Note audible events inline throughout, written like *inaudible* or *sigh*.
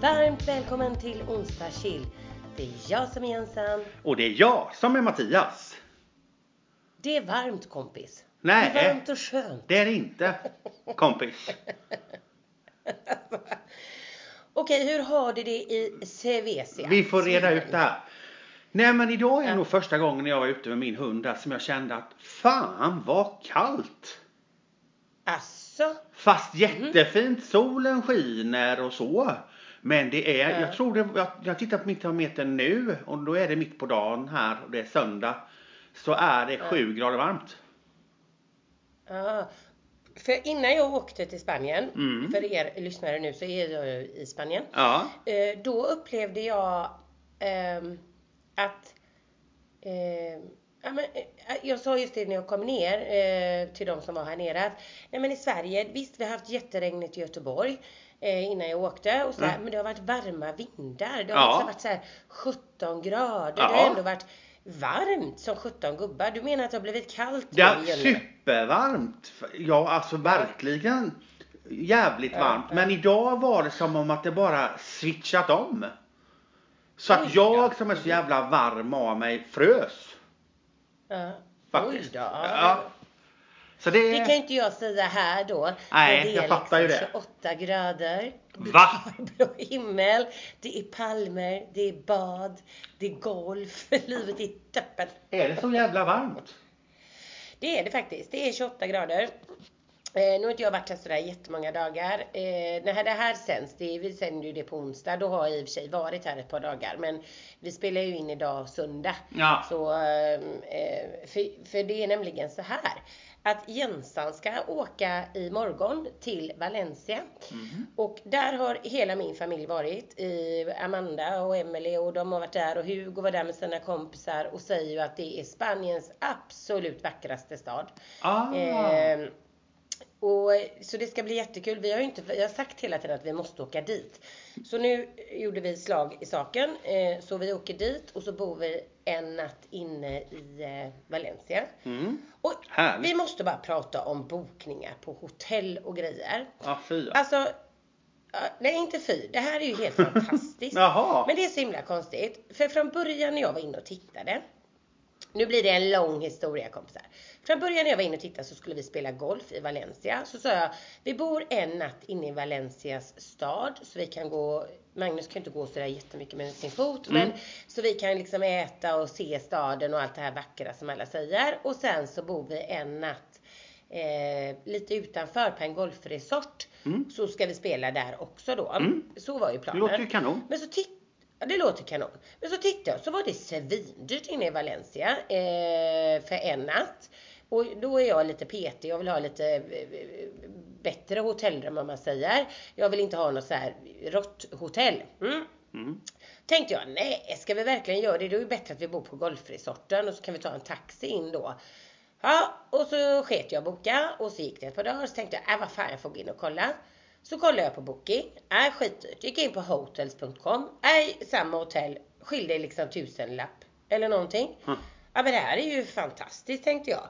Varmt välkommen till Onsdag Chill. Det är jag som är Jensan. Och det är jag som är Mattias. Det är varmt kompis. Nej. Det är varmt och skönt. Det är det inte, kompis. *laughs* Okej, hur har du det i Svecia? Vi får reda ut det här. Nej men idag är Ja. nog första gången jag var ute med min hund där som jag kände att fan vad kallt. Asså? Fast jättefint, solen skiner och så. Men det är, Ja. jag tror det, jag, jag tittar på mitt termometer nu och då är det mitt på dagen här och det är söndag. Så är det sju grader varmt. Ja. För innan jag åkte till Spanien, Mm. för er lyssnare nu så är jag ju i Spanien. Ja. Eh, då upplevde jag ehm, att ehm, ja, men, eh, jag sa just det när jag kom ner eh, till de som var här nere att nej men i Sverige, visst vi har haft jätteregnigt i Göteborg eh, innan jag åkte och så här, Mm. men det har varit varma vindar. Det har Ja. varit så här 17 grader. Det Ja. har ändå varit varmt som 17 gubbar. Du menar att det har blivit kallt Det är supervarmt. Ja, alltså verkligen jävligt Ja, varmt. Men idag var det som om att det bara switchat om. Så att jag som är så jävla varm av mig frös. Faktiskt. Ja. Så det... Det kan inte jag säga här då. Nej, det jag är fattar ju liksom det. 28 grader. Va? *laughs* Blå himmel. Det är palmer. Det är bad. Det är golf. *laughs* Livet är toppen. Är det så jävla varmt? Det är det faktiskt. Det är 28 grader. Eh, nu har inte jag varit här sådär jättemånga dagar. Eh, när det här sänds, det, vi sänder ju det på onsdag, då har jag i och för sig varit här ett par dagar. Men vi spelar ju in idag söndag. Ja. Så, eh, för, för det är nämligen så här. Att Jensan ska åka imorgon till Valencia. Och där har hela min familj varit. I Amanda och Emily och de har varit där och Hugo var där med sina kompisar och säger ju att det är Spaniens absolut vackraste stad. Ah. Ehm, och, så det ska bli jättekul. Vi har ju inte, vi har sagt hela tiden att vi måste åka dit. Så nu gjorde vi slag i saken. Eh, så vi åker dit och så bor vi en natt inne i eh, Valencia. Mm. Och Härligt. vi måste bara prata om bokningar på hotell och grejer. Ja, fy. ja. Alltså, ja, nej inte fy. Det här är ju helt *laughs* fantastiskt. Jaha. Men det är så himla konstigt. För från början när jag var inne och tittade. Nu blir det en lång historia kompisar. Från början när jag var inne och tittade så skulle vi spela golf i Valencia. Så sa jag, vi bor en natt inne i Valencias stad. Så vi kan gå, Magnus kan inte gå sådär jättemycket med sin fot. Men så vi kan liksom äta och se staden och allt det här vackra som alla säger. Och sen så bor vi en natt eh, lite utanför på en golfresort. Så ska vi spela där också då. Så var ju Det planen. låter ju kanon. Men så titt- Ja, det låter kanon. Men så tittade jag så var det svindyrt inne i Valencia eh, för en natt. Och då är jag lite petig. Jag vill ha lite eh, bättre hotellrum om man säger. Jag vill inte ha något så här rått hotell. Mm. Mm. Tänkte jag, nej, ska vi verkligen göra det? Då är det bättre att vi bor på golfresorten och så kan vi ta en taxi in då. Ja, och så sket jag boka och så gick det ett par dagar så tänkte jag, äh vad fan jag får gå in och kolla. Så kollade jag på Booking, äh skitdyrt. Gick in på hotels.com, äh samma hotell, skilde liksom tusenlapp eller någonting. Hm. Ja men det här är ju fantastiskt tänkte jag.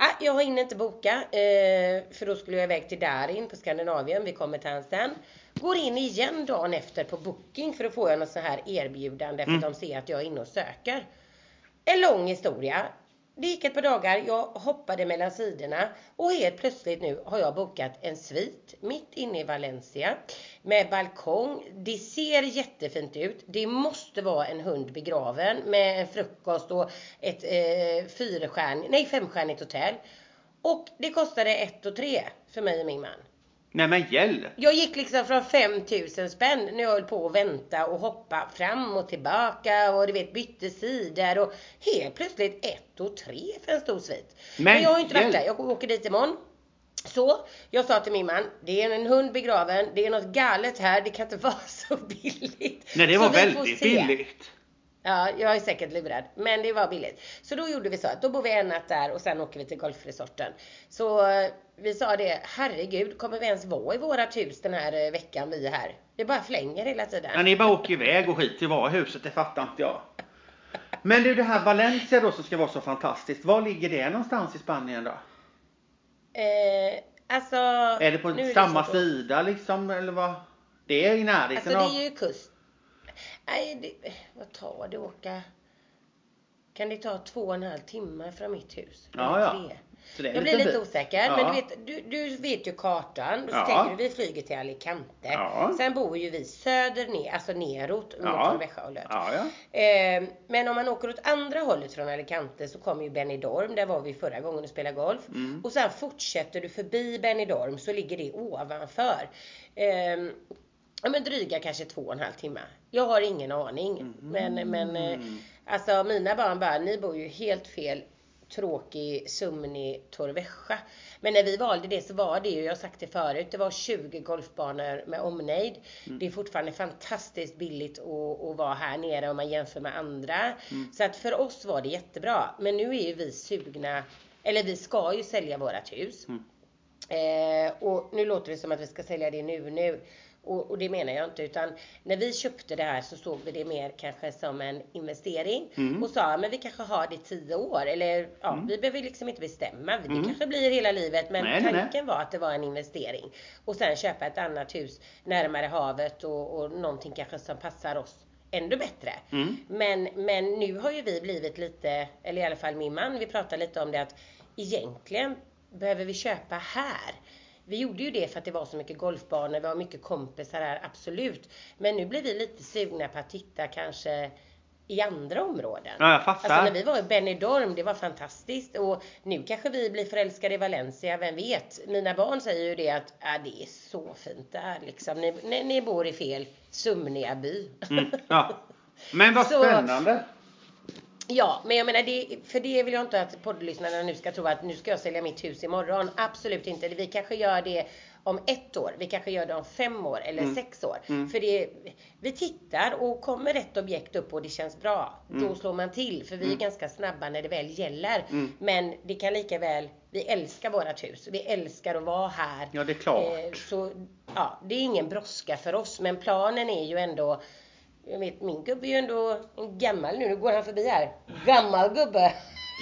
Äh, jag hinner inte boka eh, för då skulle jag iväg till Darin på Skandinavien. Vi kommer till han sen. Går in igen dagen efter på Booking för får jag något så här erbjudande för att de ser att jag är inne och söker. En lång historia. Det gick ett par dagar, jag hoppade mellan sidorna och helt plötsligt nu har jag bokat en svit mitt inne i Valencia med balkong. Det ser jättefint ut. Det måste vara en hund begraven med en frukost och ett eh, fyrstjärn, nej femstjärnigt hotell. Och det kostade ett och tre för mig och min man. Nej men hjälp. Jag gick liksom från 5000 spänn när jag höll på att vänta och hoppa fram och tillbaka och du vet bytte sidor och helt plötsligt ett och tre för en stor svit. Men, Men jag har inte varit där. Jag åker dit imorgon. Så jag sa till min man, det är en hund begraven, det är något galet här, det kan inte *laughs* vara så billigt. Nej det var väldigt se. billigt. Ja, jag är säkert lurad. Men det var billigt. Så då gjorde vi så att då bor vi en natt där och sen åker vi till golfresorten. Så eh, vi sa det, herregud, kommer vi ens vara i vårat hus den här eh, veckan vi är här? Vi bara flänger hela tiden. Ja, ni bara åker iväg och skiter i var huset, det fattar inte jag. Men du det här Valencia då som ska vara så fantastiskt. Var ligger det någonstans i Spanien då? Eh, alltså... Är det på samma så- sida liksom eller vad? Det är i närheten Alltså det är ju kust. Nej, det, vad tar det åka? Kan det ta två och en halv timme från mitt hus? Ja, ja. Jag blir lite osäker. Ja. Men du vet, du, du vet ju kartan. Så Ja. tänker du, vi flyger till Alicante. Ja. Sen bor ju vi söder ner, alltså neråt mot Ja. Ja, ja. Eh, men om man åker åt andra hållet från Alicante så kommer ju Benidorm, där var vi förra gången och spelade golf. Mm. Och sen fortsätter du förbi Benidorm så ligger det ovanför. Eh, ja men dryga kanske två och en halv timme. Jag har ingen aning. Mm. Men, men eh, alltså mina barn bara, ni bor ju helt fel tråkig, sömnig Torrevieja. Men när vi valde det så var det ju, jag har sagt det förut, det var 20 golfbanor med omnejd. Det är fortfarande fantastiskt billigt att, att vara här nere om man jämför med andra. Så att för oss var det jättebra. Men nu är ju vi sugna, eller vi ska ju sälja vårat hus. Eh, och nu låter det som att vi ska sälja det nu nu. Och, och det menar jag inte utan när vi köpte det här så såg vi det mer kanske som en investering Mm. och sa men vi kanske har det i tio år eller ja, vi behöver liksom inte bestämma. Det kanske blir hela livet men Mm. Nej, nej, nej. tanken var att det var en investering. Och sen köpa ett annat hus närmare havet och, och någonting kanske som passar oss ännu bättre. Mm. Men, men nu har ju vi blivit lite, eller i alla fall min man, vi pratade lite om det att egentligen behöver vi köpa här. Vi gjorde ju det för att det var så mycket golfbanor, vi har mycket kompisar här, absolut. Men nu blir vi lite sugna på att titta kanske i andra områden. Ja, jag fattar. Alltså när vi var i Benidorm, det var fantastiskt. Och nu kanske vi blir förälskade i Valencia, vem vet? Mina barn säger ju det att ah, det är så fint där liksom. Ni, ni, ni bor i fel sömniga by. Mm, ja. Men vad *laughs* Så- spännande. Ja, men jag menar, det, för det vill jag inte att poddlyssnarna nu ska tro att nu ska jag sälja mitt hus imorgon. Absolut inte. Vi kanske gör det om ett år. Vi kanske gör det om fem år eller sex år. För det, vi tittar och kommer rätt objekt upp och det känns bra. Då slår man till. För vi är ganska snabba när det väl gäller. Men det kan lika väl, vi älskar vårat hus. Vi älskar att vara här. Ja, det är klart. Eh, så ja, det är ingen brådska för oss. Men planen är ju ändå jag vet, min gubbe är ju ändå en gammal nu. Nu går han förbi här. Gammal gubbe.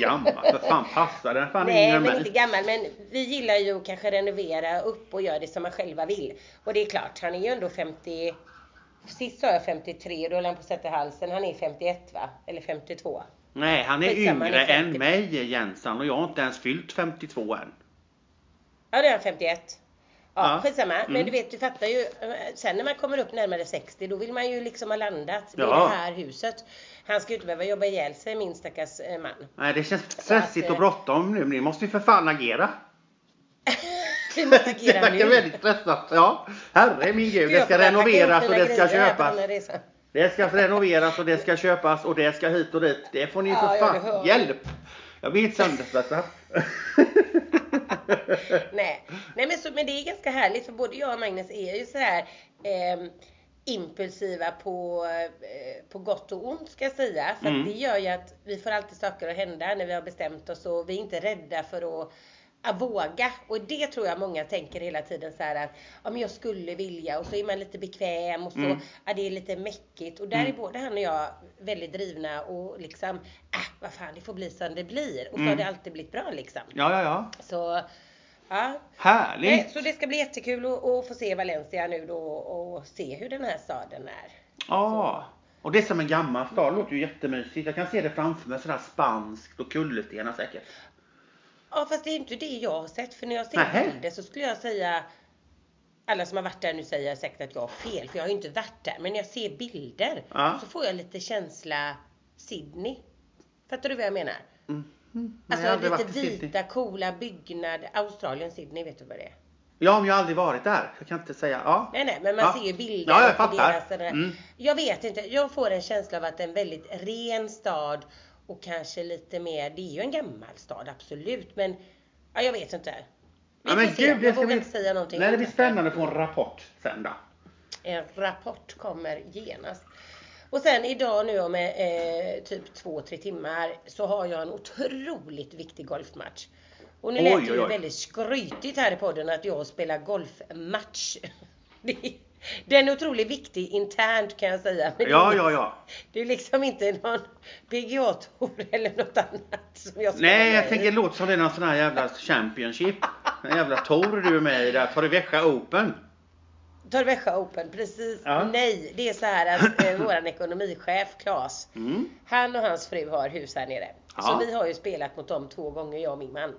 Gammal, för fan passar den? Fan Nej, men inte gammal. Men vi gillar ju att kanske renovera upp och göra det som man själva vill. Och det är klart, han är ju ändå 50... Sist sa jag 53, då höll han på att sätta halsen. Han är 51 va? Eller 52. Nej, han är Skitsamma, yngre är än 50. mig Jensan och jag har inte ens fyllt 52 än. Ja, det är han 51. Ja, skitsamma. Men Mm. du vet, du fattar ju. eh, Sen när man kommer upp närmare 60, då vill man ju liksom ha landat. Det Ja. det här huset. Han ska ju inte behöva jobba ihjäl sig, min stackars eh, man. Nej, det känns stressigt att, och eh, bråttom nu. Ni måste ju för fan agera. *laughs* Vi måste det agera verkar nu. väldigt stressat. Ja, herre min gud. Det ska renoveras och det ska köpas. Det ska renoveras och det ska köpas och det ska hit och dit. Det får ni Ja, för fan. Hjälp! Jag blir helt sönderstressad. *laughs* Nej, Nej men, så, men det är ganska härligt för både jag och Magnus är ju så här ehm, impulsiva på, eh, på gott och ont ska jag säga. För Mm. det gör ju att vi får alltid saker att hända när vi har bestämt oss och vi är inte rädda för att att våga och det tror jag många tänker hela tiden så här att ja, men jag skulle vilja och så är man lite bekväm och så Mm. ja, det är lite mäckigt och där är både han och jag väldigt drivna och liksom äh, vad fan det får bli som det blir och så Mm. har det alltid blivit bra liksom. Ja, ja, ja. Så ja, Nej, Härligt. så det ska bli jättekul att, att få se Valencia nu då och se hur den här staden är. Ja. Och det är som en gammal stad. Det låter ju jättemysigt. Jag kan se det framför mig. Sådär spanskt och kullerstenar säkert. Ja fast det är inte det jag har sett för när jag ser bilder så skulle jag säga alla som har varit där nu säger säkert att jag har fel för jag har ju inte varit där men när jag ser bilder Ja. så får jag lite känsla Sydney. Fattar du vad jag menar? Mm. Har Alltså lite vita coola byggnader. Australien, Sydney, vet du vad det är? Ja, men jag har aldrig varit där. Jag kan inte säga. Ja. Nej, nej, men man Ja. ser ju bilder. Ja, jag på fattar. deras sådär- Mm. Jag vet inte, jag får en känsla av att det är en väldigt ren stad och kanske lite mer, det är ju en gammal stad absolut, men ja, jag vet inte. Vi Ja, men se, gud, det jag ska vågar bli... inte säga någonting. Nej, det blir spännande att få en rapport sen då. En rapport kommer genast. Och sen idag nu om eh, typ två, tre timmar så har jag en otroligt viktig golfmatch. Och nu Oj, lät det ju oj. väldigt skrytigt här i podden att jag spelar golfmatch. *laughs* Den är otroligt viktig internt kan jag säga. Men Ja, ja, ja. Det är liksom inte någon PGA-tour *laughs* eller något annat som jag Nej, jag tänker det låter som det är någon sån här jävla Championship. En jävla tour du är med i där. Tar du Växjö Open? Torrevieja Open, precis. Ja. Nej, det är så här att eh, *clears throat* våran ekonomichef Claes, Mm. han och hans fru har hus här nere. Ja. Så vi har ju spelat mot dem två gånger, jag och min man.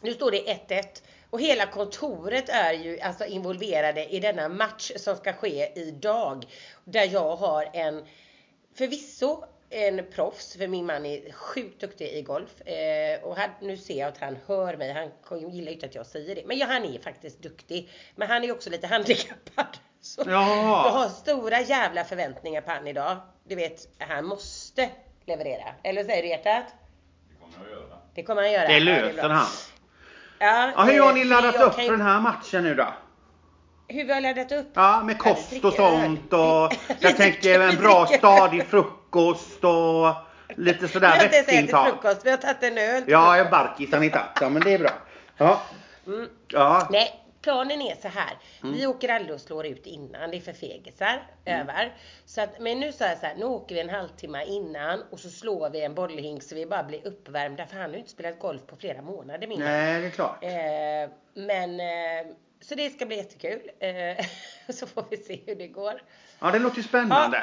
Nu står det 1-1 och hela kontoret är ju alltså involverade i denna match som ska ske idag. Där jag har en, förvisso en proffs, för min man är sjukt duktig i golf. Eh, och han, nu ser jag att han hör mig, han gillar ju inte att jag säger det. Men ja, han är faktiskt duktig. Men han är också lite handikappad. *laughs* Så Jaha. jag har stora jävla förväntningar på han idag. Du vet, han måste leverera. Eller säger du hjärtat? Det kommer jag att göra. Det kommer han göra. Det Ja, är löser han. Ja, Ja, hur eh, har ni för laddat upp kan- för den här matchen nu då? Hur vi har laddat upp? Ja, med kost vi och sånt och *laughs* Vi jag tänker en vi bra stadig frukost och lite Vi sådär har inte ens ätit vätskeintag. frukost, vi har tagit en öl. Ja, en barkis har ni tagit. Ja, men det är bra. Ja. Mm. Ja. Nej, planen är så här. Mm. Vi åker aldrig och slår ut innan, det är för fegisar. Över. Så att, men nu sa jag så här, nu åker vi en halvtimme innan och så slår vi en bollhink så vi bara blir uppvärmda. För han har ju inte spelat golf på flera månader min. Nej, det är klart. Eh, men, eh, så det ska bli jättekul. Eh, *laughs* så får vi se hur det går. Ja, det låter ju spännande.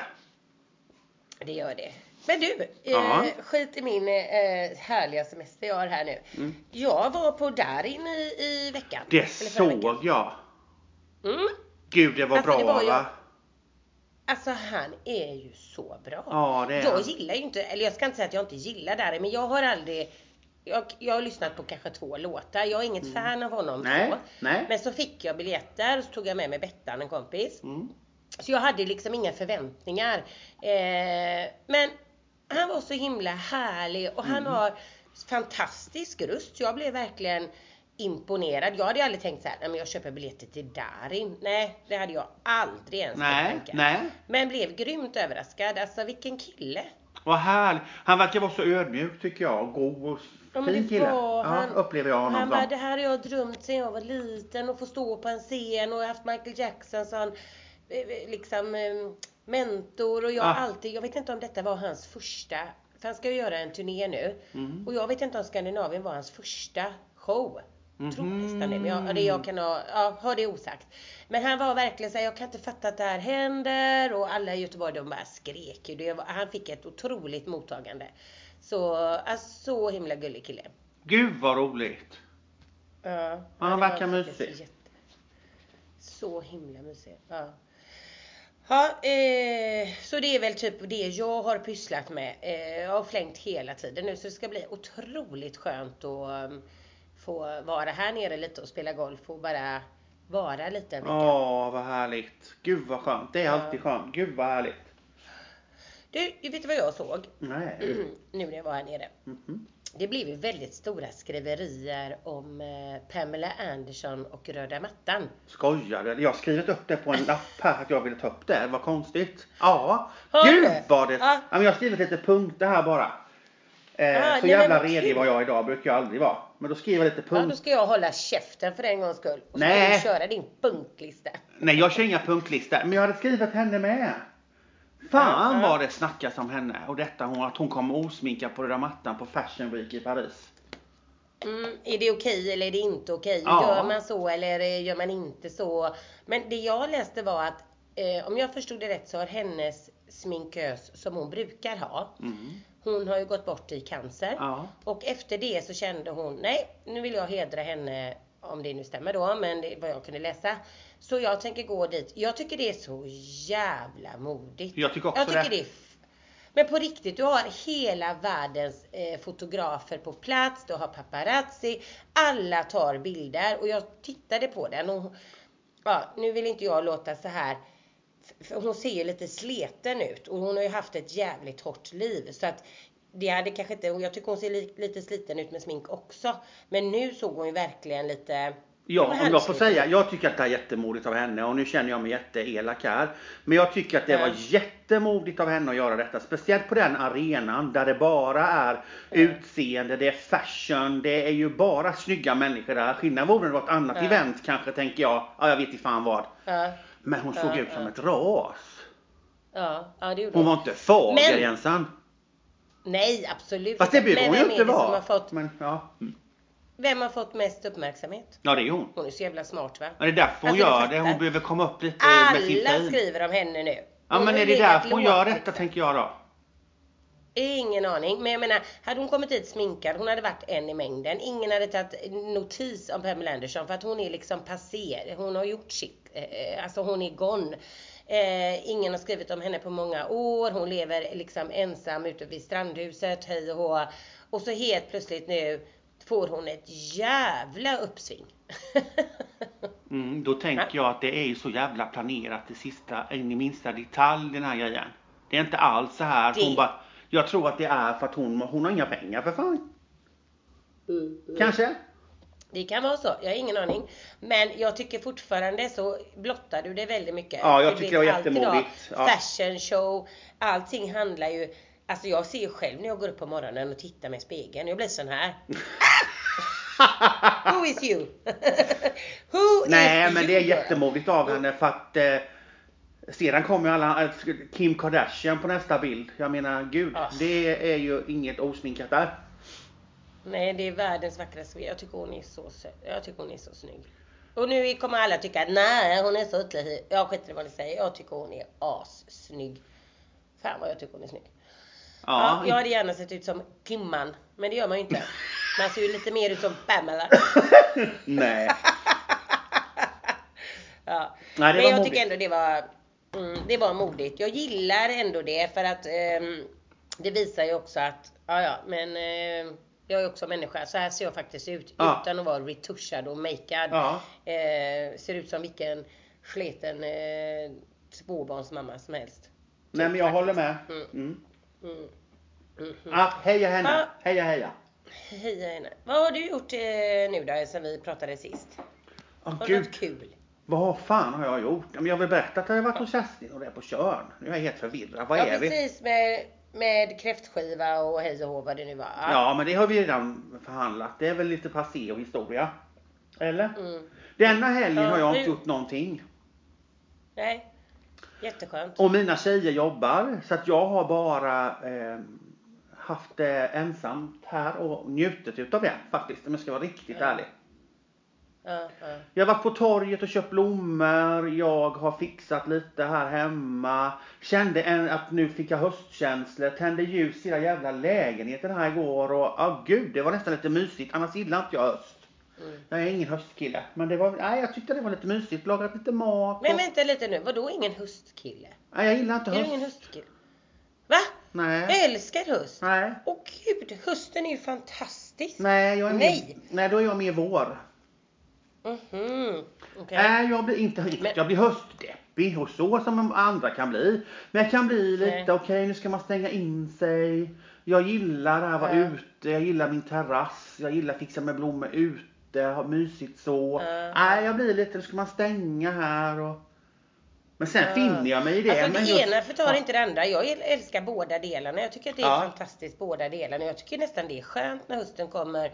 Det gör det. Men du, eh, Ja. skit i min eh, härliga semester jag har här nu. Mm. Jag var på Darin i, i veckan. Det förra veckan. såg jag. Mm. Gud, det var Alltså, bra det var ju- va? Alltså han är ju så bra. Ja, det är jag han. gillar ju inte, eller jag ska inte säga att jag inte gillar Darin, men jag har aldrig jag, jag har lyssnat på kanske två låtar. Jag är inget fan av honom Mm. Nej, så. nej. Men så fick jag biljetter och så tog jag med mig Bettan, en kompis. Mm. Så jag hade liksom inga förväntningar. Eh, men han var så himla härlig och han Mm. har fantastisk röst. Jag blev verkligen imponerad. Jag hade aldrig tänkt så här, "Nej, men jag köper biljetter till Darin. Nej, det hade jag aldrig ens Nej, tänkt. nej. Men blev grymt överraskad. Alltså vilken kille. Vad härligt. Han verkar vara så ödmjuk tycker jag. God och Ja, fin kille. Ja, han. upplever jag Han honom bara, som. det här har jag drömt sedan jag var liten och få stå på en scen och haft Michael Jackson som eh, liksom eh, mentor och jag Ah. alltid, jag vet inte om detta var hans första, för han ska ju göra en turné nu Mm. och jag vet inte om Skandinavien var hans första show. Jag tror Mhm. nästan det, men jag, det jag kan ha, ja, ha det osagt. Men han var verkligen såhär, jag kan inte fatta att det här händer och alla i Göteborg de bara skrek ju. Det var, han fick ett otroligt mottagande. Så, alltså, så himla gullig kille. Gud vad roligt. Ja, han verkar mysig. jätte- Så himla mysig. Ja. Ja, eh, så det är väl typ det jag har pysslat med. Eh, jag har flängt hela tiden nu så det ska bli otroligt skönt att um, få vara här nere lite och spela golf och bara vara lite. Åh, vad härligt. Gud vad skönt. Det är Ja. alltid skönt. Gud vad härligt. Du, vet du vad jag såg? Nej. *clears throat* nu när jag var här nere. Mhm. Det blev ju väldigt stora skriverier om eh, Pamela Anderson och röda mattan. Skojar du? Jag har skrivit upp det på en lapp här att jag ville ta upp det. Vad konstigt. Ja. Gud vad det... Ja. Jag har skrivit lite punkter här bara. Eh, Ah, så nej, jävla redig var jag idag. Brukar jag aldrig vara. Men då skriver jag lite Ja, då ska jag hålla käften för en gångs skull. Och så Nej. ska du köra din punktlista. Nej, jag kör inga punktlistor. Men jag hade skrivit henne med. Fan ja. vad det snackas om henne. Och detta hon, att hon kommer osminkad på röda mattan på Fashion Week i Paris. Mm, är det okej eller är det inte okej? Ja. Gör man så eller gör man inte så? Men det jag läste var att eh, om jag förstod det rätt så har hennes sminkös som hon brukar ha. Mm. Hon har ju gått bort i cancer. Ja. Och efter det så kände hon, nej nu vill jag hedra henne om det nu stämmer då, men det är vad jag kunde läsa. Så jag tänker gå dit. Jag tycker det är så jävla modigt. Jag tycker också jag tycker det. det. men på riktigt, du har hela världens eh, fotografer på plats, du har paparazzi, alla tar bilder och jag tittade på den och ja, nu vill inte jag låta så här för hon ser ju lite sleten ut och hon har ju haft ett jävligt hårt liv så att det hade kanske inte, och jag tycker hon ser li, lite sliten ut med smink också. Men nu såg hon ju verkligen lite Ja, om jag får säga. Jag tycker att det är jättemodigt av henne och nu känner jag mig jätteelak här. Men jag tycker att det var jättemodigt av henne att göra detta. Speciellt på den arenan där det bara är utseende, det är fashion, det är ju bara snygga människor där. Skillnaden vore något annat Ja. event kanske tänker jag. Ja, jag vet inte fan vad. Ja, Men hon såg Ja, ut som ja. ett ras. ja, ja det gjorde Hon var inte fager Men- Jensan. Nej, absolut Fast det behöver Men hon ju inte vara. har fått Men, ja. Mm. vem har fått mest uppmärksamhet? Ja, det är hon. Hon är så jävla smart va? Ja, det är därför hon Alltså, gör det. Hon behöver komma upp lite med sin Alla skriver om henne nu. Ja, Hon men har är det därför hon gör detta, liksom. tänker jag då? Ingen aning. Men jag menar, hade hon kommit hit sminkad, hon hade varit en i mängden. Ingen hade tagit notis om Pamela Anderson för att hon är liksom passé. Hon har gjort sitt. Eh, Alltså hon är gone. Eh, ingen har skrivit om henne på många år. Hon lever liksom ensam ute vid strandhuset, hej och hå. Och så helt plötsligt nu får hon ett jävla uppsving. *laughs* Mm, då tänker jag att det är ju så jävla planerat till sista, in i minsta detalj den här grejen. Det är inte alls så här. Det- Hon bara, jag tror att det är för att hon, hon har inga pengar för fan. Kanske? Det kan vara så, jag har ingen aning. Men jag tycker fortfarande så blottar du det väldigt mycket. Ja, jag Du tycker det var jättemodigt. Ja. Fashion show, allting handlar ju Alltså jag ser ju själv när jag går upp på morgonen och tittar mig i spegeln. Jag blir sån här. *laughs* Who is you? *laughs* Who Nej, is men you det är jättemodigt av henne för att eh, sedan kommer ju alla, eh, Kim Kardashian på nästa bild. Jag menar gud, Ah. det är ju inget osminkat där. Nej, det är världens vackraste. Jag tycker hon är så söt. Jag tycker hon är så snygg. Och nu kommer alla tycka nej, hon är så ytlig. Jag skiter i vad ni säger. Jag tycker hon är assnygg. Fan vad jag tycker hon är snygg. Ja, Ja, jag hade gärna sett ut som Kimman, men det gör man ju inte. Man ser ju lite mer ut som Pamela. *laughs* nej. *laughs* Ja. Nej, det men jag modigt. tycker ändå det var, mm, det var modigt. Jag gillar ändå det för att ehm, det visar ju också att, ja ja, men eh, jag är också människa. Så här ser jag faktiskt ut Ja. utan att vara retuschad och makead. Ja. Eh, ser ut som vilken sleten eh, tvåbarnsmamma som helst. Nej, men jag håller med. Mm. Mm. Mm. Mhm. Ah, heja henne, Ja. heja heja. Heja henne. Vad har du gjort eh, nu då sen vi pratade sist? Åh Har du något kul? Vad fan har jag gjort? Ja, Men jag har väl berättat att jag har varit hos Kerstin och det är på Tjörn. Nu är jag helt förvirrad. Vad Ja är vi? precis med, med kräftskiva och hej och hå vad det nu var. Ja, men det har vi redan förhandlat. Det är väl lite passé och historia. Eller? Mm. Denna helgen Ja, har jag inte hur- gjort någonting. Nej. Jätteskönt. Och mina tjejer jobbar så att jag har bara eh, haft det ensamt här och njutit utav det faktiskt. Om jag ska vara riktigt Ja. ärlig. Ja, ja. Jag har varit på torget och köpt blommor. Jag har fixat lite här hemma. Kände en, att nu fick jag höstkänslor. Tände ljus i hela jävla lägenheten här igår. Och ja, gud, det var nästan lite mysigt. Annars gillar inte jag höst. Mm. Jag är ingen höstkille. Men det var, nej, jag tyckte det var lite mysigt. Lagat lite mat. Men och, vänta lite nu, vadå ingen höstkille? nej, jag gillar inte Är du höst. ingen höstkille? Va? Nej. Jag älskar höst. Nej. Åh gud, hösten är ju fantastisk. Nej, jag är Nej. Mer, nej, då är jag mer vår. Mhm. Okej. Nej, jag blir inte Men- jag blir höstdeppig och så som andra kan bli. Men jag kan bli lite, okej nu ska man stänga in sig. Jag gillar det här vara Ja. ute, jag gillar min terrass, jag gillar fixa med blommor ute, ha mysigt så. Ja. Nej, jag blir lite, nu ska man stänga här och... Men sen Ja. finner jag mig i det. Alltså men det just- ena förtar ja. inte det andra. Jag älskar båda delarna. Jag tycker att det är Ja. fantastiskt båda delarna. Jag tycker nästan det är skönt när hösten kommer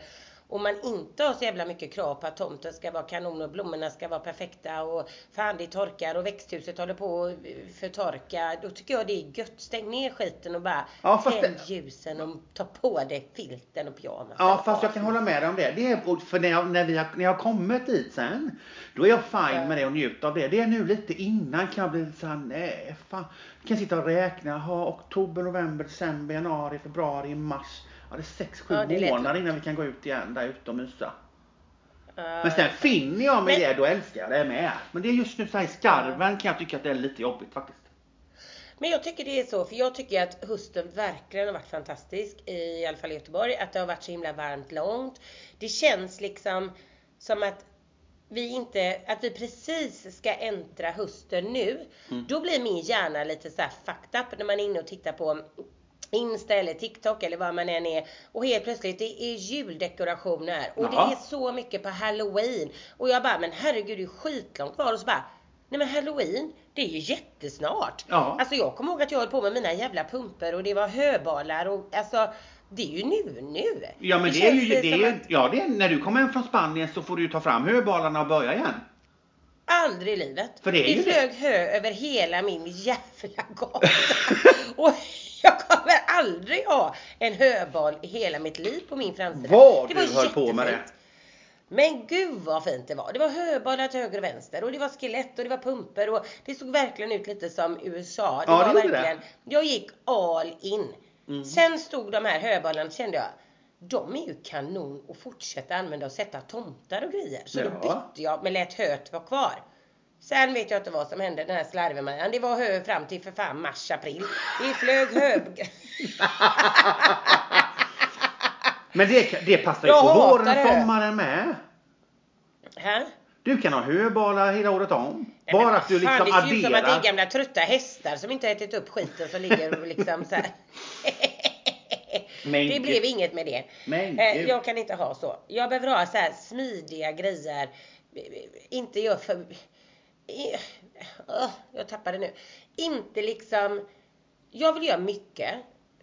och man inte har så jävla mycket krav på att tomten ska vara kanon och blommorna ska vara perfekta och fan det torkar och växthuset håller på att förtorka. Då tycker jag det är gött. Stäng ner skiten och bara Ja, tänd det- ljusen och ta på dig filten och pyjamas. Ja, fast jag kan hålla med dig om det. det är, för när jag, när, vi har, när jag har kommit dit sen, då är jag fine Ja. med det och njuter av det. Det är nu lite innan kan jag bli så här, nej fan. Jag kan sitta och räkna, ha oktober, november, december, januari, februari, mars. Ja, det är sex, sju Ja, månader innan vi kan gå ut igen där ute och mysa. Ja, Men sen finner jag mig Men- det, då älskar jag det med. Men det är just nu så här i skarven kan jag tycka att det är lite jobbigt faktiskt. Men jag tycker det är så, för jag tycker att hösten verkligen har varit fantastisk, i alla fall i Göteborg. Att det har varit så himla varmt långt. Det känns liksom som att vi inte, att vi precis ska äntra hösten nu. Mm. Då blir min hjärna lite så här fucked up när man är inne och tittar på Insta eller TikTok eller vad man än är. Och helt plötsligt det är juldekorationer och Ja. det är så mycket på halloween. Och jag bara, men herregud det är skitlångt kvar. Och så bara, nej men halloween, det är ju jättesnart. Ja. Alltså jag kommer ihåg att jag höll på med mina jävla pumper och det var höbalar och alltså det är ju nu nu. Ja men det, är ju, det är, att ja det är, när du kommer hem från Spanien så får du ju ta fram höbalarna och börja igen. Aldrig i livet. För det är ju flög hö över hela min jävla gata. *laughs* och *laughs* jag kommer aldrig ha en höbal i hela mitt liv på min framsida. Vad Det du var höll på med det. Men gud vad fint det var. Det var höbalar till höger och vänster och det var skelett och det var pumper och det såg verkligen ut lite som USA. Det Ja, var det verkligen, jag gick all in. Mm. Sen stod de här höbalarna kände jag, de är ju kanon att fortsätta använda och sätta tomtar och grejer. Så då Ja. bytte jag men lät höet vara kvar. Sen vet jag inte vad som hände den här slarvemajan. Det var hö fram till för fan mars, april. Det flög hö... *laughs* Men det, det passar ju Jag på våren och sommaren med. Hä? Du kan ha höbalar hela året om. Nej, Bara att du liksom Det ser ut som att det är adderar. gamla trötta hästar som inte har ätit upp skiten som ligger och liksom så här. *laughs* Men Det blev inget med det. Men Eh, jag kan inte ha så. Jag behöver ha så här smidiga grejer. Inte gör för... I- eh, jag tappade nu. Inte liksom... Jag vill göra mycket.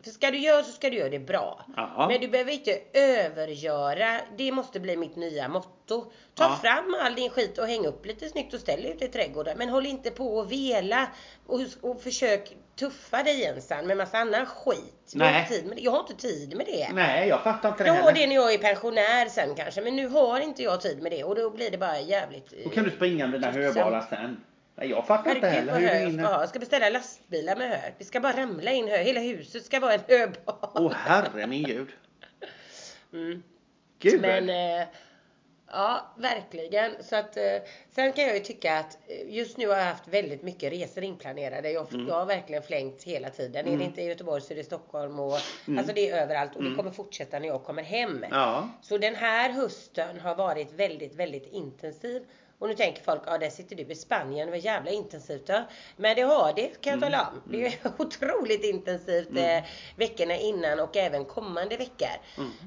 För ska du göra så ska du göra det bra. Ja. Men du behöver inte övergöra. Det måste bli mitt nya motto. Ta Ja. fram all din skit och häng upp lite snyggt och ställ ut i trädgården. Men håll inte på och vela och, och försök tuffa dig ensam med massa annan skit. Jag har Nej. med det. Jag har inte tid med det. Nej, jag fattar inte det Jag har heller. det när jag är pensionär sen kanske, men nu har inte jag tid med det och då blir det bara jävligt... Då kan du springa med dina höbalar sen. Nej, jag fattar inte heller hur hö ska ha. Ska beställa lastbilar med hö. Det ska bara ramla in hö. Hela huset ska vara en höbal. Åh herre min gud. *laughs* Mm. Gud. Men eh, ja, verkligen. Så att, eh, sen kan jag ju tycka att eh, just nu har jag haft väldigt mycket resor inplanerade. Jag, Mm. jag har verkligen flängt hela tiden. Är det inte i Göteborg så är det Stockholm och alltså det är överallt och det kommer fortsätta när jag kommer hem. Mm. Ja. Så den här hösten har varit väldigt, väldigt intensiv. Och nu tänker folk, ja där sitter du i Spanien, det var jävla intensivt. Ja. Men det har det kan jag tala om. Det är *laughs* otroligt intensivt eh, veckorna innan och även kommande veckor.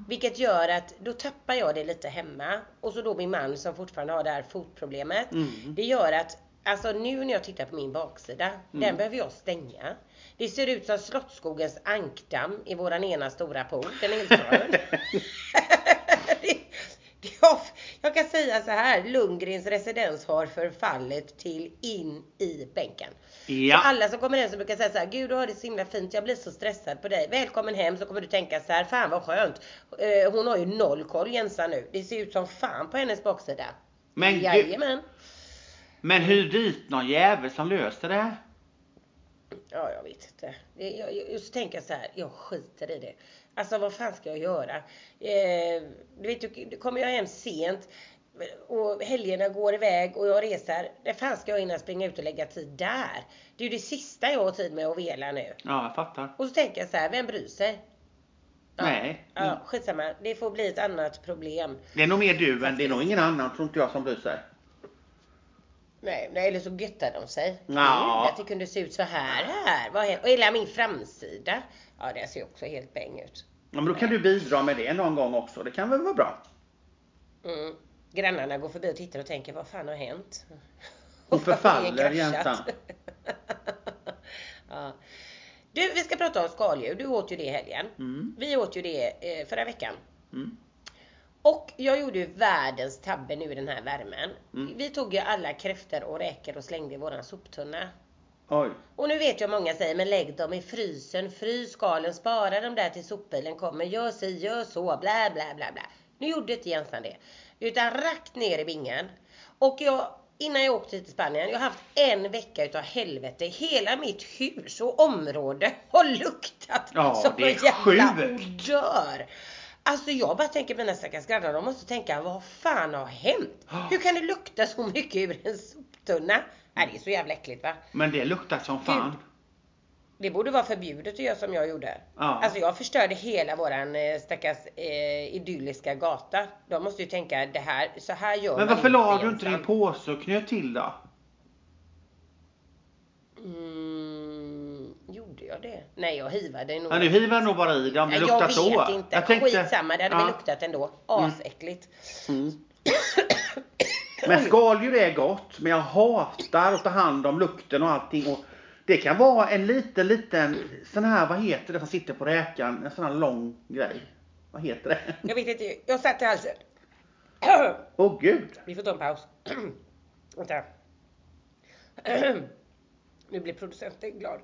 Vilket gör att då tappar jag det lite hemma. Och så då min man som fortfarande har det här fotproblemet. Det gör att Alltså nu när jag tittar på min baksida, den behöver jag stänga. Det ser ut som Slottsskogens ankdamm i våran ena stora pool. Den är helt röd. *laughs* *laughs* *laughs* Har- jag kan säga så här, Lundgrens residens har förfallit till in i bänken. Ja. Så alla som kommer hem så brukar säga så här, gud du har det så himla fint, jag blir så stressad på dig. Välkommen hem så kommer du tänka så här, fan vad skönt. Eh, hon har ju noll koll Jensa nu. Det ser ut som fan på hennes baksida. Men. Jajamän. Men hur dit någon jävel som löser det? Ja, jag vet inte. Det, jag, jag, så tänker jag så här, jag skiter i det. Alltså vad fan ska jag göra? Eh, du vet, du- kommer jag hem sent och helgerna går iväg och jag reser. När fan ska jag hinna springa ut och lägga tid där? Det är ju det sista jag har tid med att vela nu. Ja, jag fattar. Och så tänker jag så här, vem bryr sig? Ja, Nej. Ja, skitsamma. Det får bli ett annat problem. Det är nog mer du än det är nog ingen annan tror inte jag som bryr sig. Nej, nej, eller så göttar de sig. Ja. Mm, att det kunde se ut så här här. Vad? Och hela min framsida. Ja, det ser också helt bäng ut. Ja, men då kan du bidra med det någon gång också. Det kan väl vara bra? Mm. Grannarna går förbi och tittar och tänker, vad fan har hänt? *laughs* Hon förfaller? Jensan. *laughs* ja. Du, vi ska prata om skaldjur. Du åt ju det i helgen. Mm. Vi åt ju det eh, förra veckan. Mm. Och jag gjorde ju världens tabbe nu i den här värmen. Mm. Vi tog ju alla kräftor och räkor och slängde i våran soptunna. Oj. Och nu vet jag många säger, men lägg dem i frysen, frys skalen, spara dem där till sopbilen kommer, gör si, gör så, bla bla bla bla. Nu gjorde inte Jensan det. Utan rakt ner i bingen. Och jag, innan jag åkte hit till Spanien, jag har haft en vecka utav helvete. Hela mitt hus och område har luktat Ja, som det är en jävla odör. Alltså jag bara tänker mina stackars grannar, de måste tänka, vad fan har hänt? Hur kan det lukta så mycket ur en soptunna? Nej, det är så jävla äckligt va? Men det luktar som fan. Det borde vara förbjudet att göra som jag gjorde. Ja. Alltså jag förstörde hela våran eh, stackars eh, idylliska gata. De måste ju tänka det här, så här gör Men man varför la du inte din påse och knöt till då? Mm, det? Nej jag hivade nog. Ja, nu hivar jag nog bara i det om det luktar jag vet så. inte. tänkte- Skitsamma, det hade väl Ja. luktat ändå. Asäckligt. Mm. *coughs* Men skaldjur är gott, men jag hatar att ta hand om lukten och allting. Och det kan vara en liten, liten sån här, vad heter det som sitter på räkan? En sån här lång grej. Vad heter det? Jag vet inte, jag satt i halsen. *coughs* Åh gud. Vi får ta en paus. Vänta. *coughs* nu blir producenten glad.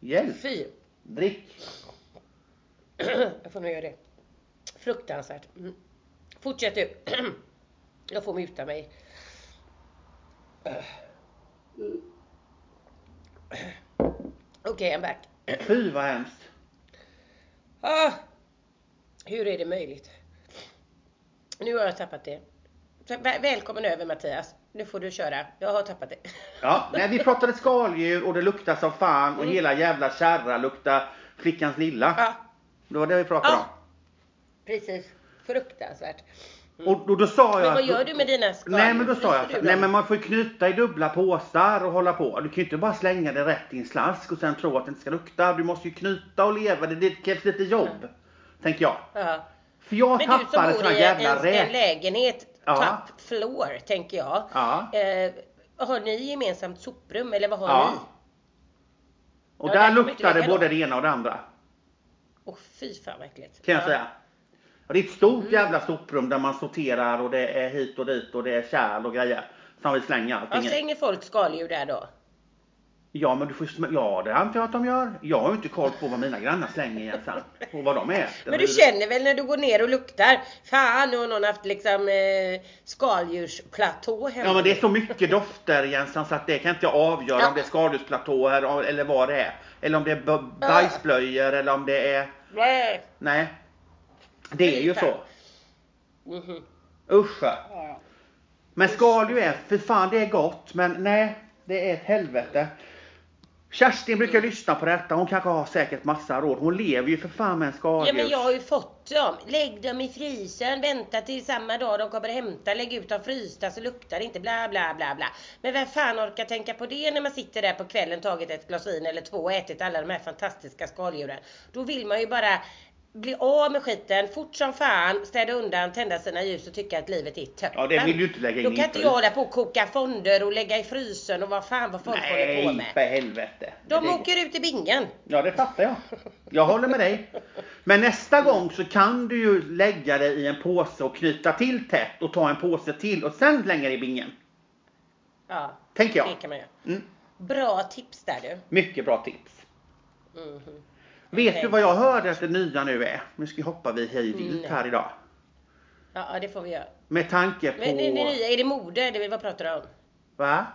Hjälp. Fy. Drick. jag får nog göra det. Fruktansvärt. Mm. Fortsätt du. *clears throat* Jag får muta mig. *clears throat* Okej, I'm back. Fy vad hemskt. Ah, hur är det möjligt? Nu har jag tappat det. Välkommen över Mattias. Nu får du köra. Jag har tappat det. Ja, nej, vi pratade skaldjur och det luktar som fan och Mm. hela jävla kärra luktar flickans lilla. Ja, Det var det vi pratade ja. Precis. Fruktansvärt. om. Och, och då sa jag... Men vad gör du med dina skaldjur? Nej men då sa jag, nej men man får ju knyta i dubbla påsar och hålla på. Du kan ju inte bara slänga det rätt i en slask och sen tro att det inte ska lukta. Du måste ju knyta och leva, det, det krävs lite jobb. Tänker jag. Ja. För jag Men du som tappade bor i en, jävla en lägenhet, Ja. top floor, tänker jag. Ja. Eh, har ni gemensamt soprum eller vad har Ja. ni? Och Ja, där där luktar det både dem. det ena och det andra. Åh fy fan vad äckligt. Kan jag Ja. säga. Och det är ett stort Mm. jävla soprum där man sorterar och det är hit och dit och det är kärl och grejer. Som vi slänger Ja, allting i. slänger folk skaldjur där då? Ja men du får Ja det antar jag att de gör. Jag har ju inte koll på vad mina grannar slänger igen sen. Och vad de äter. Men du känner väl när du går ner och luktar? Fan nu har någon haft liksom eh, skaldjursplatå hemma. Ja men det är så mycket dofter Jensan så att det kan inte jag avgöra Ja. om det är skaldjursplatåer eller vad det är. Eller om det är bajsblöjor eller om det är... Nej. Nej. Det är ju så. Mhm. Usch. Men skaldjur är, för fan det är gott men nej. Det är ett helvete. Kerstin brukar lyssna på detta. Hon kanske har säkert massa råd. Hon lever ju för fan med en Ja men jag har ju fått dem. Lägg dem i frysen, vänta till samma dag de kommer hämta, lägg ut dem frysta så luktar det inte bla bla bla bla. Men vem fan orkar tänka på det när man sitter där på kvällen, tagit ett glas vin eller två och ätit alla de här fantastiska skaldjuren. Då vill man ju bara bli av med skiten fort som fan, städa undan, tända sina ljus och tycka att livet är toppen. Ja, det vill du inte lägga in Då kan inte jag hålla på och koka fonder och lägga i frysen och vad fan vad folk håller på Nej med. för helvete. De Det- åker ut i bingen. Ja, det fattar jag. Jag håller med dig. Men nästa gång så kan du ju lägga det i en påse och knyta till tätt och ta en påse till och sen slänga det i bingen. Ja, Tänker jag. det kan man göra. Mm. Bra tips där du. Mycket bra tips. Mhm. Vet Okej. du vad jag hörde att det nya nu är? Nu ska vi hoppa vi hej vilt Nej. här idag. Ja, det får vi göra. Med tanke på... Men det, det nya, är det mode? Det, vad pratar du om? Va?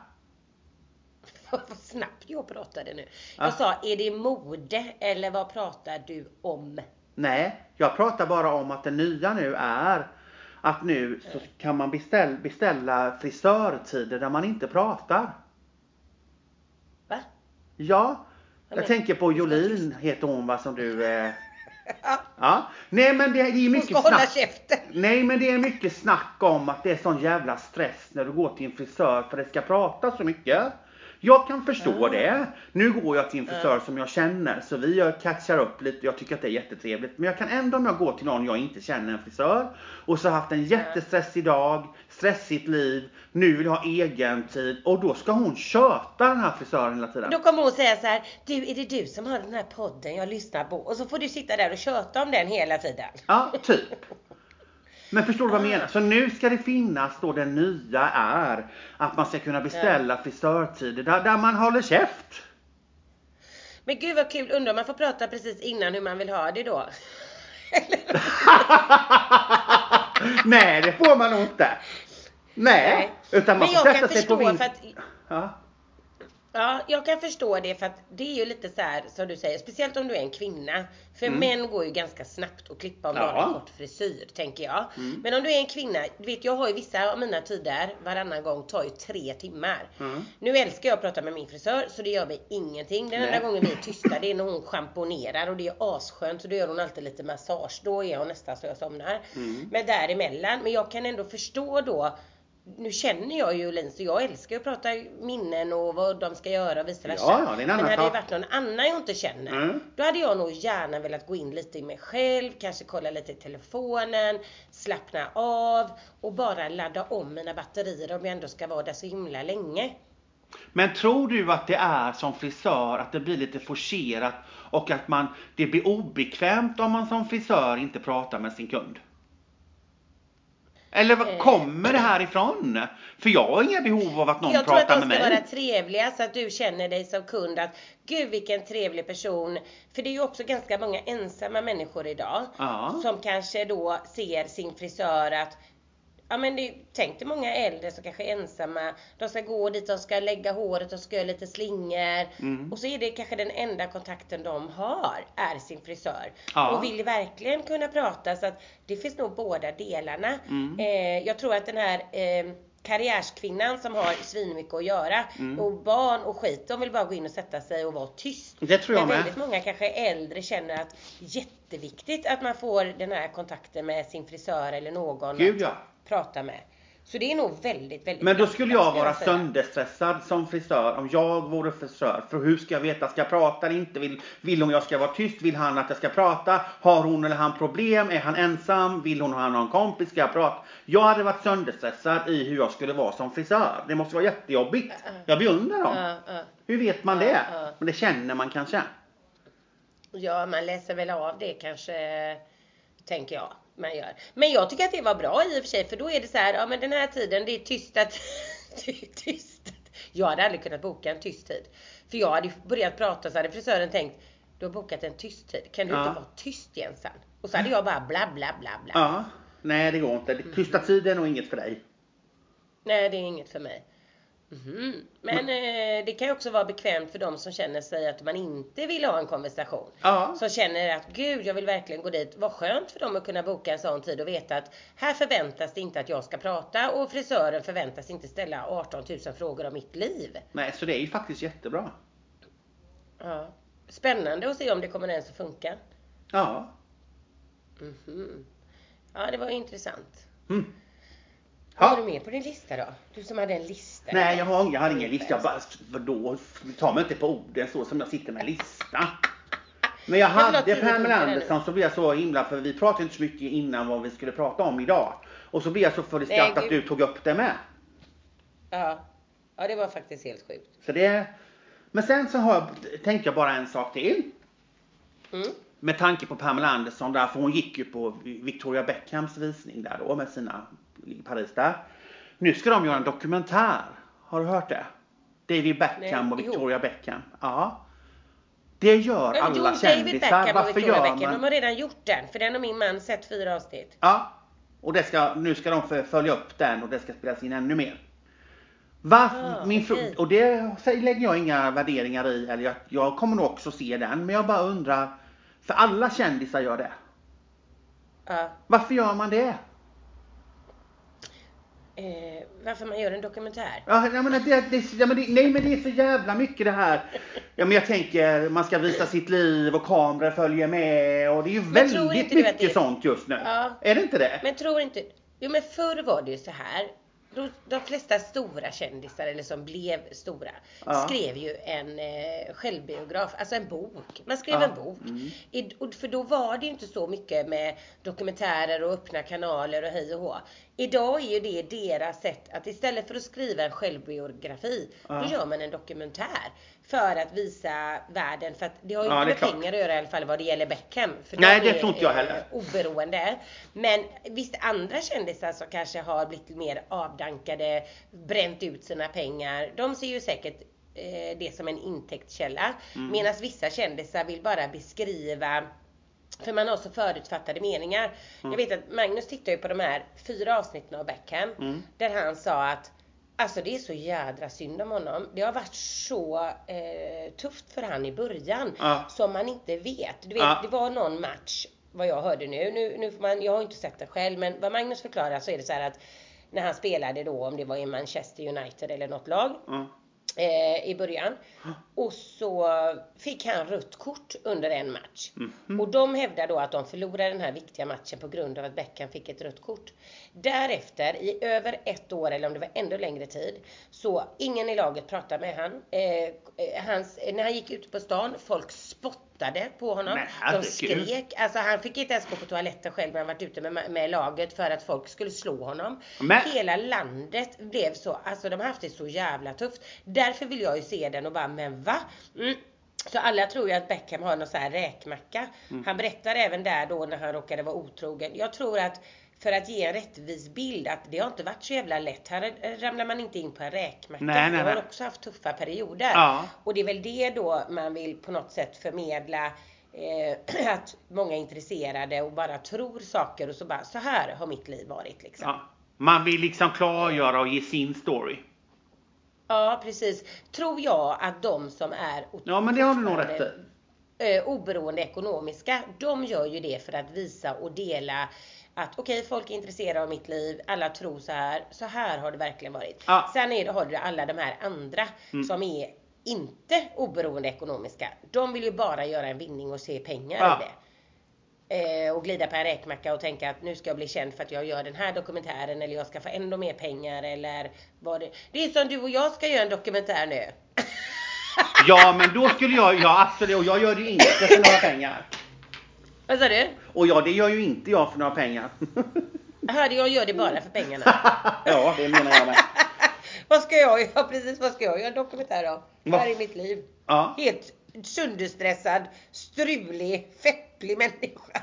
Vad *laughs* snabbt jag pratade nu. Ja. Jag sa, är det mode eller vad pratar du om? Nej, jag pratar bara om att det nya nu är att nu så kan man beställa, beställa frisörtider där man inte pratar. Va? Ja, jag men- tänker på Jolin heter hon va som du... Eh... *laughs* Ja, Ja, nej men det, det är hon mycket ska hålla snack. käften. Nej men det är mycket snack om att det är sån jävla stress när du går till en frisör för det ska prata så mycket. Jag kan förstå det. Nu går jag till en frisör som jag känner så vi gör- catchar upp lite. Jag tycker att det är jättetrevligt. Men jag kan ändå om jag går till någon jag inte känner en frisör och så har haft en jättestressig dag, stressigt liv, nu vill jag ha egen tid och då ska hon köta den här frisören hela tiden. Då kommer hon säga så här, du är det du som har den här podden jag lyssnar på? Och så får du sitta där och köta om den hela tiden. Ja, typ. Men förstår du vad jag menar? Så nu ska det finnas då det nya är att man ska kunna beställa frisörtider där, där man håller käft. Men gud vad kul, undrar om man får prata precis innan hur man vill ha det då? *laughs* Nej, det får man nog inte. Nej, Nej. utan man Men får jag sätta kan sig på för att Ja. Ja, jag kan förstå det för att det är ju lite så här som du säger, speciellt om du är en kvinna. För Mm. män går ju ganska snabbt att klippa om de har en kort frisyr, tänker jag. Mm. Men om du är en kvinna, du vet jag har ju vissa av mina tider varannan gång tar ju tre timmar. Mm. Nu älskar jag att prata med min frisör så det gör mig ingenting. Den enda gången vi är *laughs* tysta det är när hon schamponerar och det är asskönt så då gör hon alltid lite massage. Då är hon nästan så jag somnar. Mm. Men däremellan, men jag kan ändå förstå då nu känner jag ju Lin så jag älskar att prata minnen och vad de ska göra och vice versa. Ja, Men hade det varit någon annan jag inte känner, Mm. då hade jag nog gärna velat gå in lite i mig själv, kanske kolla lite i telefonen, slappna av och bara ladda om mina batterier om jag ändå ska vara där så himla länge. Men tror du att det är som frisör att det blir lite forcerat och att man, det blir obekvämt om man som frisör inte pratar med sin kund? Eller var Eh. kommer det här ifrån? För jag har inga behov av att någon jag tror att pratar de med ska mig. vara trevliga så att du känner dig som kund att gud vilken trevlig person. För det är ju också ganska många ensamma människor idag. Ja. Som kanske då ser sin frisör att Ja men det, tänk dig många äldre som kanske är ensamma. De ska gå dit, de ska lägga håret och ska göra lite slingor. Mm. Och så är det kanske den enda kontakten de har, är sin frisör. Ja. Och vill verkligen kunna prata så att det finns nog båda delarna. Mm. Eh, jag tror att den här eh, karriärskvinnan som har svinmycket att göra Mm. och barn och skit, de vill bara gå in och sätta sig och vara tyst. Det tror jag Men med. väldigt många kanske äldre känner att jätteviktigt att man får den här kontakten med sin frisör eller någon Gud ja. Prata med. Så det är nog väldigt, väldigt Men då skulle jag vara sönderstressad som frisör om jag vore frisör. För hur ska jag veta, ska jag prata eller inte? Vill, vill hon jag ska vara tyst? Vill han att jag ska prata? Har hon eller han problem? Är han ensam? Vill hon ha någon kompis? Ska jag prata? Jag hade varit sönderstressad i hur jag skulle vara som frisör. Det måste vara jättejobbigt. Jag beundrar dem. Hur vet man det? Men det känner man kanske. Ja, man läser väl av det kanske, tänker jag. Man gör. Men jag tycker att det var bra i och för sig, för då är det så här, ja men den här tiden, det är *laughs* är tystat. Jag hade aldrig kunnat boka en tyst tid. För jag hade börjat prata så hade frisören tänkt, du har bokat en tyst tid. Kan du Ja. inte vara tyst Jensan? Och så hade jag bara bla bla bla bla. Ja. Nej, det går inte. Tysta tid är nog inget för dig. Nej, det är inget för mig. Mhm. Men eh, det kan ju också vara bekvämt för de som känner sig att man inte vill ha en konversation. Ja. Som känner att gud, jag vill verkligen gå dit. Vad skönt för dem att kunna boka en sån tid och veta att här förväntas det inte att jag ska prata och frisören förväntas inte ställa 18 000 frågor om mitt liv. Nej, så det är ju faktiskt jättebra. Ja. Spännande att se om det kommer ens att funka. Ja. Mhm. Ja, det var intressant. Mm. Har du mer på din lista då? Du som hade en lista. Nej, jag har, jag har ingen lista. Jag bara, vadå? Ta mig inte på orden så som jag sitter med en lista. Men jag hade nu. Andersson så blev jag så himla, för vi pratade inte så mycket innan vad vi skulle prata om idag. Och så blev jag så full i skratt att du tog upp det med. Ja. ja, det var faktiskt helt sjukt. Så det, men sen så har jag, tänkte jag bara en sak till. Mm. Med tanke på Pamela Andersson där, för hon gick ju på Victoria Beckhams visning där då med sina, i Paris där. Nu ska de göra en dokumentär. Har du hört det? David Beckham Nej, och jo. Victoria Beckham. Ja. Det gör alla jo, kändisar. Beckham Varför gör Beckham, man? de har redan gjort den. För den har min man sett fyra avsnitt. Ja. Och det ska, nu ska de följa upp den och det ska spelas in ännu mer. Varför, Ah, min okej. och det lägger jag inga värderingar i. Eller jag, jag kommer nog också se den. Men jag bara undrar. För alla kändisar gör det. Ja. Varför gör man det? Eh, varför man gör en dokumentär. Ja, jag menar, det, det, ja, men det, nej men det är så jävla mycket det här. Ja, men jag tänker man ska visa sitt liv och kameror följer med och det är ju Men väldigt mycket det- sånt just nu. Ja. Är det inte det? Men tror inte... Jo men förr var det ju så här. De, de flesta stora kändisar, eller som blev stora, Ja. skrev ju en eh, självbiograf, alltså en bok. Man skrev Ja. en bok. Mm. I, och för då var det ju inte så mycket med dokumentärer och öppna kanaler och hej och hå. Idag är ju det deras sätt att istället för att skriva en självbiografi, Ja. då gör man en dokumentär. För att visa världen, för att det har ju Ja, inte med klart. pengar att göra i alla fall vad det gäller Beckham. För Nej, de det är, tror inte jag eh, heller. oberoende. Men visst andra kändisar som kanske har blivit mer avdankade, bränt ut sina pengar. De ser ju säkert eh, det som en intäktskälla. Mm. Medan vissa kändisar vill bara beskriva för man har så förutfattade meningar. Jag vet att Magnus tittade ju på de här fyra avsnitten av Beckham. Mm. Där han sa att Alltså det är så jädra synd om honom. Det har varit så eh, tufft för han i början. Ja. Som man inte vet. Du vet, Ja. det var någon match, vad jag hörde nu. nu, nu får man, jag har inte sett den själv, men vad Magnus förklarar så är det så här att när han spelade då, om det var i Manchester United eller något lag, Ja. Eh, i början. Och så fick han rött kort under en match. Mhm. Och de hävdar då att de förlorade den här viktiga matchen på grund av att Beckham fick ett rött kort. Därefter, i över ett år eller om det var ännu längre tid, så ingen i laget pratade med han. Eh, eh, hans, när han gick ut på stan, folk spottade på honom. Men de skrek. Alltså han fick inte ens gå på toaletten själv när han varit ute med, med laget för att folk skulle slå honom. Men- Hela landet blev så, alltså de har haft det så jävla tufft. Därför vill jag ju se den och bara, men va? Mm. Så alla tror ju att Beckham har någon sån här räkmacka. Mm. Han berättar även där då när han råkade vara otrogen. Jag tror att för att ge en rättvis bild att det har inte varit så jävla lätt. Här ramlar man inte in på en räkmacka. Nej, nej, Jag har nej. också haft tuffa perioder. Ja. Och det är väl det då man vill på något sätt förmedla eh, *clears throat* att många är intresserade och bara tror saker och så bara så här har mitt liv varit liksom. Ja. Man vill liksom klargöra och ge sin story. Ja, precis. Tror jag att de som är Ja, men det har du nog rätt i. eh, oberoende ekonomiska, de gör ju det för att visa och dela att okej, folk är intresserade av mitt liv, alla tror så här, så här har det verkligen varit. Ja. Sen är det, har du alla de här andra som är inte oberoende ekonomiska. De vill ju bara göra en vinning och se pengar Ja. i det. Eh, och glida på en räkmacka och tänka att nu ska jag bli känd för att jag gör den här dokumentären eller jag ska få ändå mer pengar eller vad det Det är som du och jag ska göra en dokumentär nu. Ja, men då skulle jag, ja absolut, och jag gör det inte för några pengar. Vad sa du? Och ja, det gör ju inte jag för några pengar. Hörde jag gör det bara för pengarna. *laughs* ja, det menar jag med. *laughs* vad ska jag göra? *laughs* Precis vad ska jag göra en dokumentär om? Vad? Här är mitt liv. Ja. Helt sönderstressad, strulig, fepplig människa.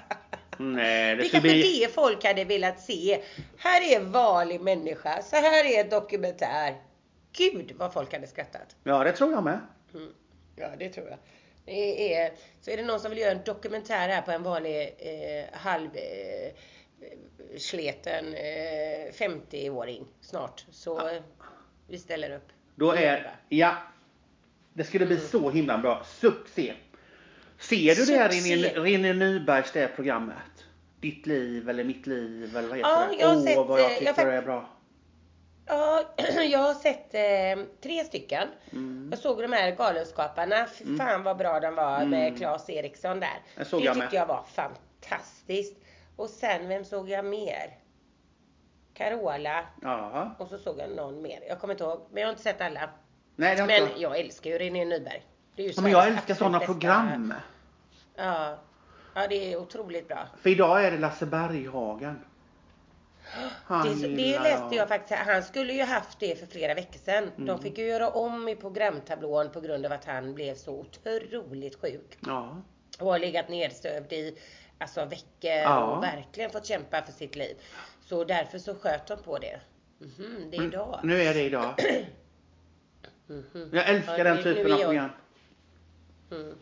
Nej, det Det kanske bli... det folk hade velat se. Här är en vanlig människa. Så här är en dokumentär. Gud vad folk hade skrattat. Ja, det tror jag med. Mm. Ja, det tror jag. Det är, så är det någon som vill göra en dokumentär här på en vanlig eh, halv eh, sleten eh, 50-åring snart. Så eh, vi ställer upp. Då är, ja. Det skulle bli så himla bra. Succé. Ser du det Succé. Rinne, Nybergs det programmet? Ditt liv eller mitt liv eller vad heter Ja, det? Åh, sett, vad jag eh, tycker jag det är bra. Ja, *clears throat* jag har sett eh, tre stycken. Mm. Jag såg de här Galenskaparna. Fy fan vad bra de var med Mm. Claes Eriksson där. Det såg det jag tyckte med. jag var fantastiskt. Och sen, vem såg jag mer? Carola. Ja. Och så såg jag någon mer. Jag kommer inte ihåg. Men jag har inte sett alla. Nej, det har Men inte. jag älskar ju René Nyberg. Det är ju Ja, men jag älskar sådana bästa- program. Ja. Ja, det är otroligt bra. För idag är det Lasse Berghagen. Det, det läste jag faktiskt. Han skulle ju haft det för flera veckor sedan. Mm. De fick ju göra om i programtablån på grund av att han blev så otroligt sjuk. Ja. Och har legat nedsövd i alltså, veckor Ja. och verkligen fått kämpa för sitt liv. Så därför så sköt de på det. Mhm, det är idag. Nu är det idag. *clears throat* Mhm. Jag älskar Ja, den typen av program. Mm.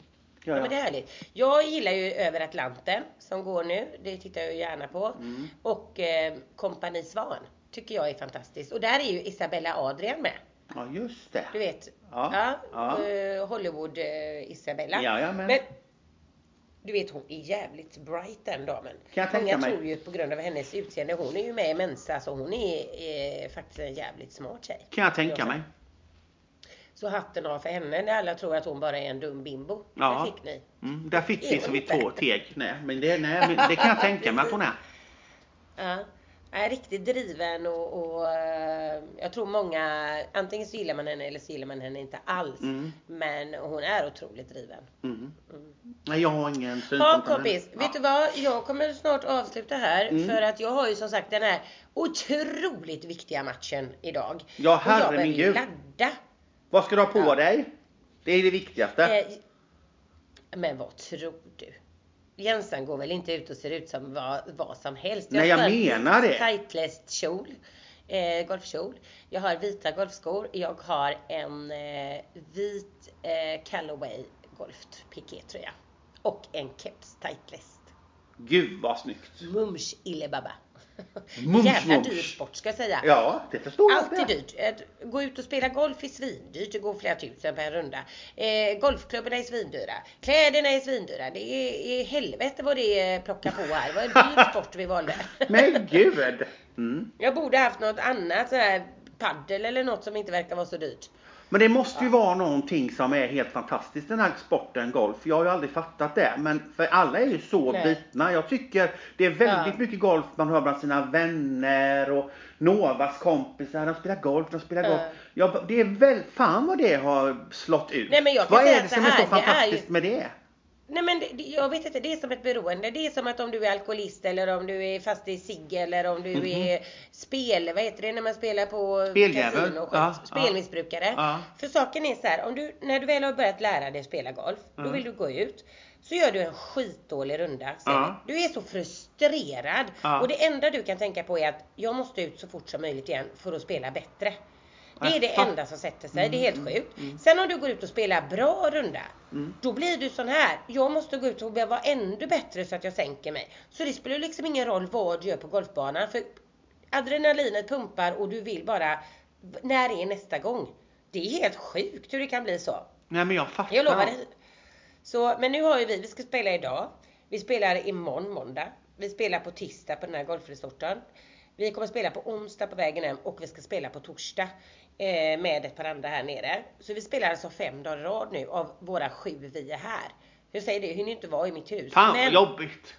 Gör Ja, men det är härligt. Jag gillar ju Över Atlanten som går nu. Det tittar jag gärna på. Mm. Och eh, Kompani Svan tycker jag är fantastiskt. Och där är ju Isabella Adrian med. Ja, just det. Du vet. Ja, ja. eh, Hollywood eh, Isabella. Jajamän. Men du vet hon är jävligt bright den damen. Kan jag Många mig. tror ju på grund av hennes utseende. Hon är ju med i Mensa så hon är eh, faktiskt en jävligt smart tjej. Kan jag tänka Jag mig. Så hatten av för henne när alla tror att hon bara är en dum bimbo. Ja. Det fick ni. Mm, där fick vi så vi två teg. Nej, men det, nej, men det kan jag tänka mig att hon är. *laughs* Ja. Är riktigt driven och, och eh, jag tror många, antingen så gillar man henne eller så gillar man henne inte alls. Mm. Men hon är otroligt driven. Mm. Nej, jag har ingen synpunkt Ja på kompis, henne. vet du vad? Jag kommer snart avsluta här Mm. för att jag har ju som sagt den här otroligt viktiga matchen idag. Ja, Och jag herre behöver min ju gud. ladda. Vad ska du ha på Ja. dig? Det är det viktigaste. Eh, men vad tror du? Jensan går väl inte ut och ser ut som vad, vad som helst. Nej, jag menar det. Tightlest kjol. Eh, golfkjol. Jag har vita golfskor. Jag har en eh, vit eh, Callaway Golf pikétröja. Och en keps tightlest. Gud vad snyggt. Mums illebabba. Mums, Jävla mums. dyr sport ska jag säga. Ja, det förstår jag. Allt är dyrt. Att gå ut och spela golf är svindyrt. Det går flera tusen per runda. Eh, golfklubborna är svindyra. Kläderna är svindyra. Det är, är helvete vad det är plocka på här. Var en dyr *laughs* sport vi valde. Men gud. Mm. Jag borde haft något annat. Så här, paddel eller något som inte verkar vara så dyrt. Men det måste ju vara någonting som är helt fantastiskt den här sporten golf. Jag har ju aldrig fattat det. Men för alla är ju så Nej. bitna. Jag tycker det är väldigt Ja. mycket golf man hör bland sina vänner och Novas kompisar. De spelar golf, de spelar Ja. golf. Ja, det är väl, fan vad det har slått ut. Nej, vad är det som är här, så det är ju- fantastiskt med det? Nej men det, jag vet inte, det är som ett beroende. Det är som att om du är alkoholist eller om du är fast i cigg eller om du Mhm. är spel, vad heter det när man spelar på Speljävel. Ja. Spelmissbrukare. Ja. För saken är så här, om du, när du väl har börjat lära dig spela golf, då Mm. vill du gå ut. Så gör du en skitdålig runda. Ja. Du är så frustrerad. Och det enda du kan tänka på är att jag måste ut så fort som möjligt igen för att spela bättre. Det är det enda som sätter sig. Det är helt Mm, sjukt. mm. Sen om du går ut och spelar bra runda. Mm. Då blir du sån här. Jag måste gå ut och vara ännu bättre så att jag sänker mig. Så det spelar liksom ingen roll vad du gör på golfbanan. För adrenalinet pumpar och du vill bara, när är nästa gång? Det är helt sjukt hur det kan bli så. Nej men jag fattar. Jag lovar dig. Så, men nu har ju vi, vi ska spela idag. Vi spelar imorgon måndag. Vi spelar på tisdag på den här golfresorten. Vi kommer spela på onsdag på vägen hem och vi ska spela på torsdag med ett par andra här nere. Så vi spelar alltså fem dagar i rad nu av våra sju vi är här. Jag säger det, jag hinner inte vara i mitt hus. Fan men, jobbigt.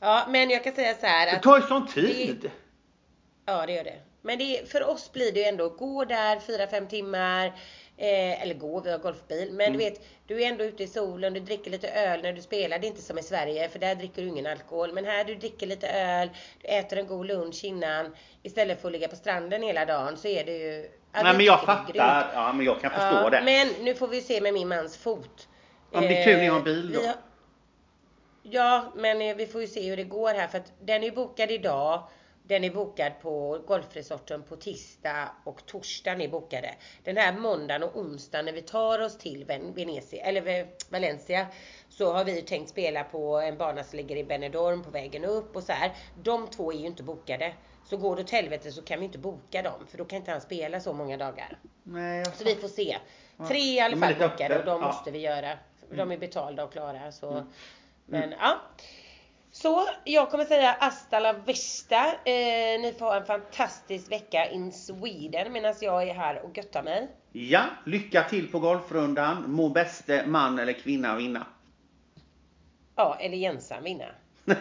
ja, men jag kan säga så här Det att tar ju sån tid. Ja det gör det. Men det, för oss blir det ju ändå gå där 4-5 timmar. Eh, eller gå, vi har golfbil. Men Mm. du vet, du är ändå ute i solen, du dricker lite öl när du spelar. Det är inte som i Sverige för där dricker du ingen alkohol. Men här du dricker lite öl, du äter en god lunch innan. Istället för att ligga på stranden hela dagen så är det ju... ja, Nej men jag fattar. Ja men jag kan förstå Ja, det. Men nu får vi se med min mans fot. Men det är tur ni har Eh, bil då. Ja, men eh, vi får ju se hur det går här för att den är bokad idag. Den är bokad på golfresorten på tisdag och torsdagen är bokade. Den här måndagen och onsdagen när vi tar oss till Ven- Venezia, eller Valencia så har vi tänkt spela på en bana som ligger i Benidorm på vägen upp och så här. De två är ju inte bokade. Så går det åt helvete så kan vi inte boka dem för då kan inte han spela så många dagar. Nej, jag Så vi får se. Tre i alla fall bokade och de måste vi göra. De är betalda och klara. Så. Mm. Men ja. Så jag kommer säga hasta la vista. Eh, ni får ha en fantastisk vecka in Sweden medan jag är här och göttar mig. Ja, lycka till på golfrundan. Må bäste man eller kvinna vinna. Ja, eller ensam vinna. *laughs*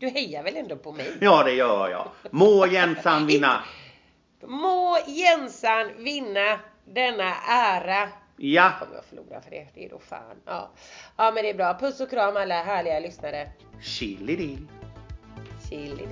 Du hejar väl ändå på mig? ja, det gör jag. Må Jensan vinna. *laughs* Må Jensan vinna denna ära. Ja, Kommer jag förlora för det? Det är då fan. Ja. ja men det är bra. Puss och kram alla härliga lyssnare. chili dill. Chili